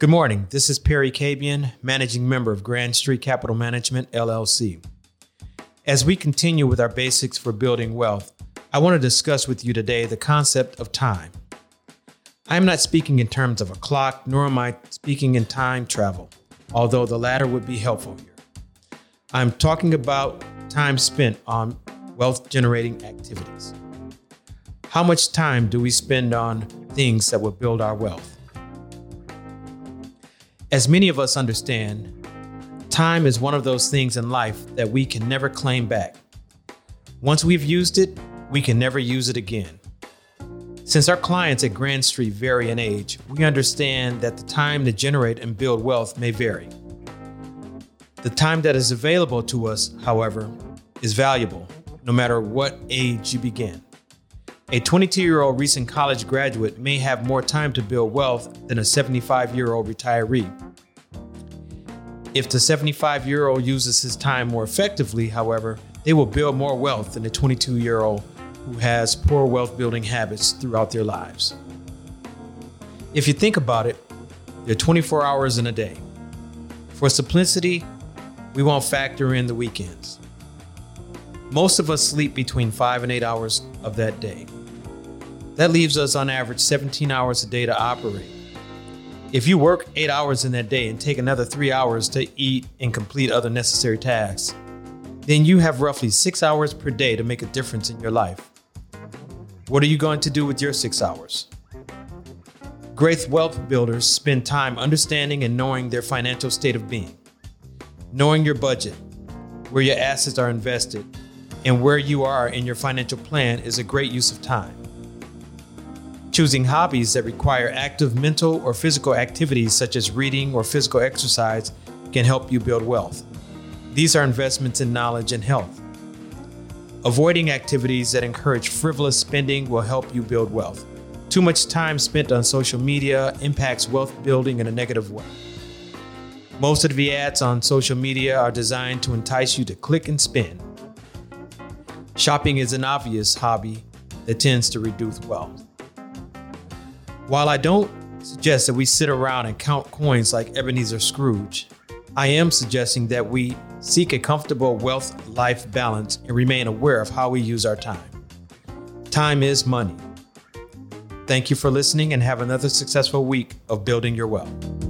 Good morning. This is Perry Cabian, managing member of Grand Street Capital Management, LLC. As we continue with our basics for building wealth, I want to discuss with you today the concept of time. I am not speaking in terms of a clock, nor am I speaking in time travel, although the latter would be helpful here. I'm talking about time spent on wealth generating activities. How much time do we spend on things that will build our wealth? As many of us understand, time is one of those things in life that we can never claim back. Once we've used it, we can never use it again. Since our clients at Grand Street vary in age, we understand that the time to generate and build wealth may vary. The time that is available to us, however, is valuable no matter what age you begin. A 22 year old recent college graduate may have more time to build wealth than a 75 year old retiree. If the 75 year old uses his time more effectively, however, they will build more wealth than the 22 year old who has poor wealth building habits throughout their lives. If you think about it, there are 24 hours in a day. For simplicity, we won't factor in the weekends. Most of us sleep between five and eight hours of that day. That leaves us on average 17 hours a day to operate. If you work eight hours in that day and take another three hours to eat and complete other necessary tasks, then you have roughly six hours per day to make a difference in your life. What are you going to do with your six hours? Great wealth builders spend time understanding and knowing their financial state of being, knowing your budget, where your assets are invested, and where you are in your financial plan is a great use of time. Choosing hobbies that require active mental or physical activities such as reading or physical exercise can help you build wealth. These are investments in knowledge and health. Avoiding activities that encourage frivolous spending will help you build wealth. Too much time spent on social media impacts wealth building in a negative way. Most of the ads on social media are designed to entice you to click and spend. Shopping is an obvious hobby that tends to reduce wealth. While I don't suggest that we sit around and count coins like Ebenezer Scrooge, I am suggesting that we seek a comfortable wealth life balance and remain aware of how we use our time. Time is money. Thank you for listening and have another successful week of building your wealth.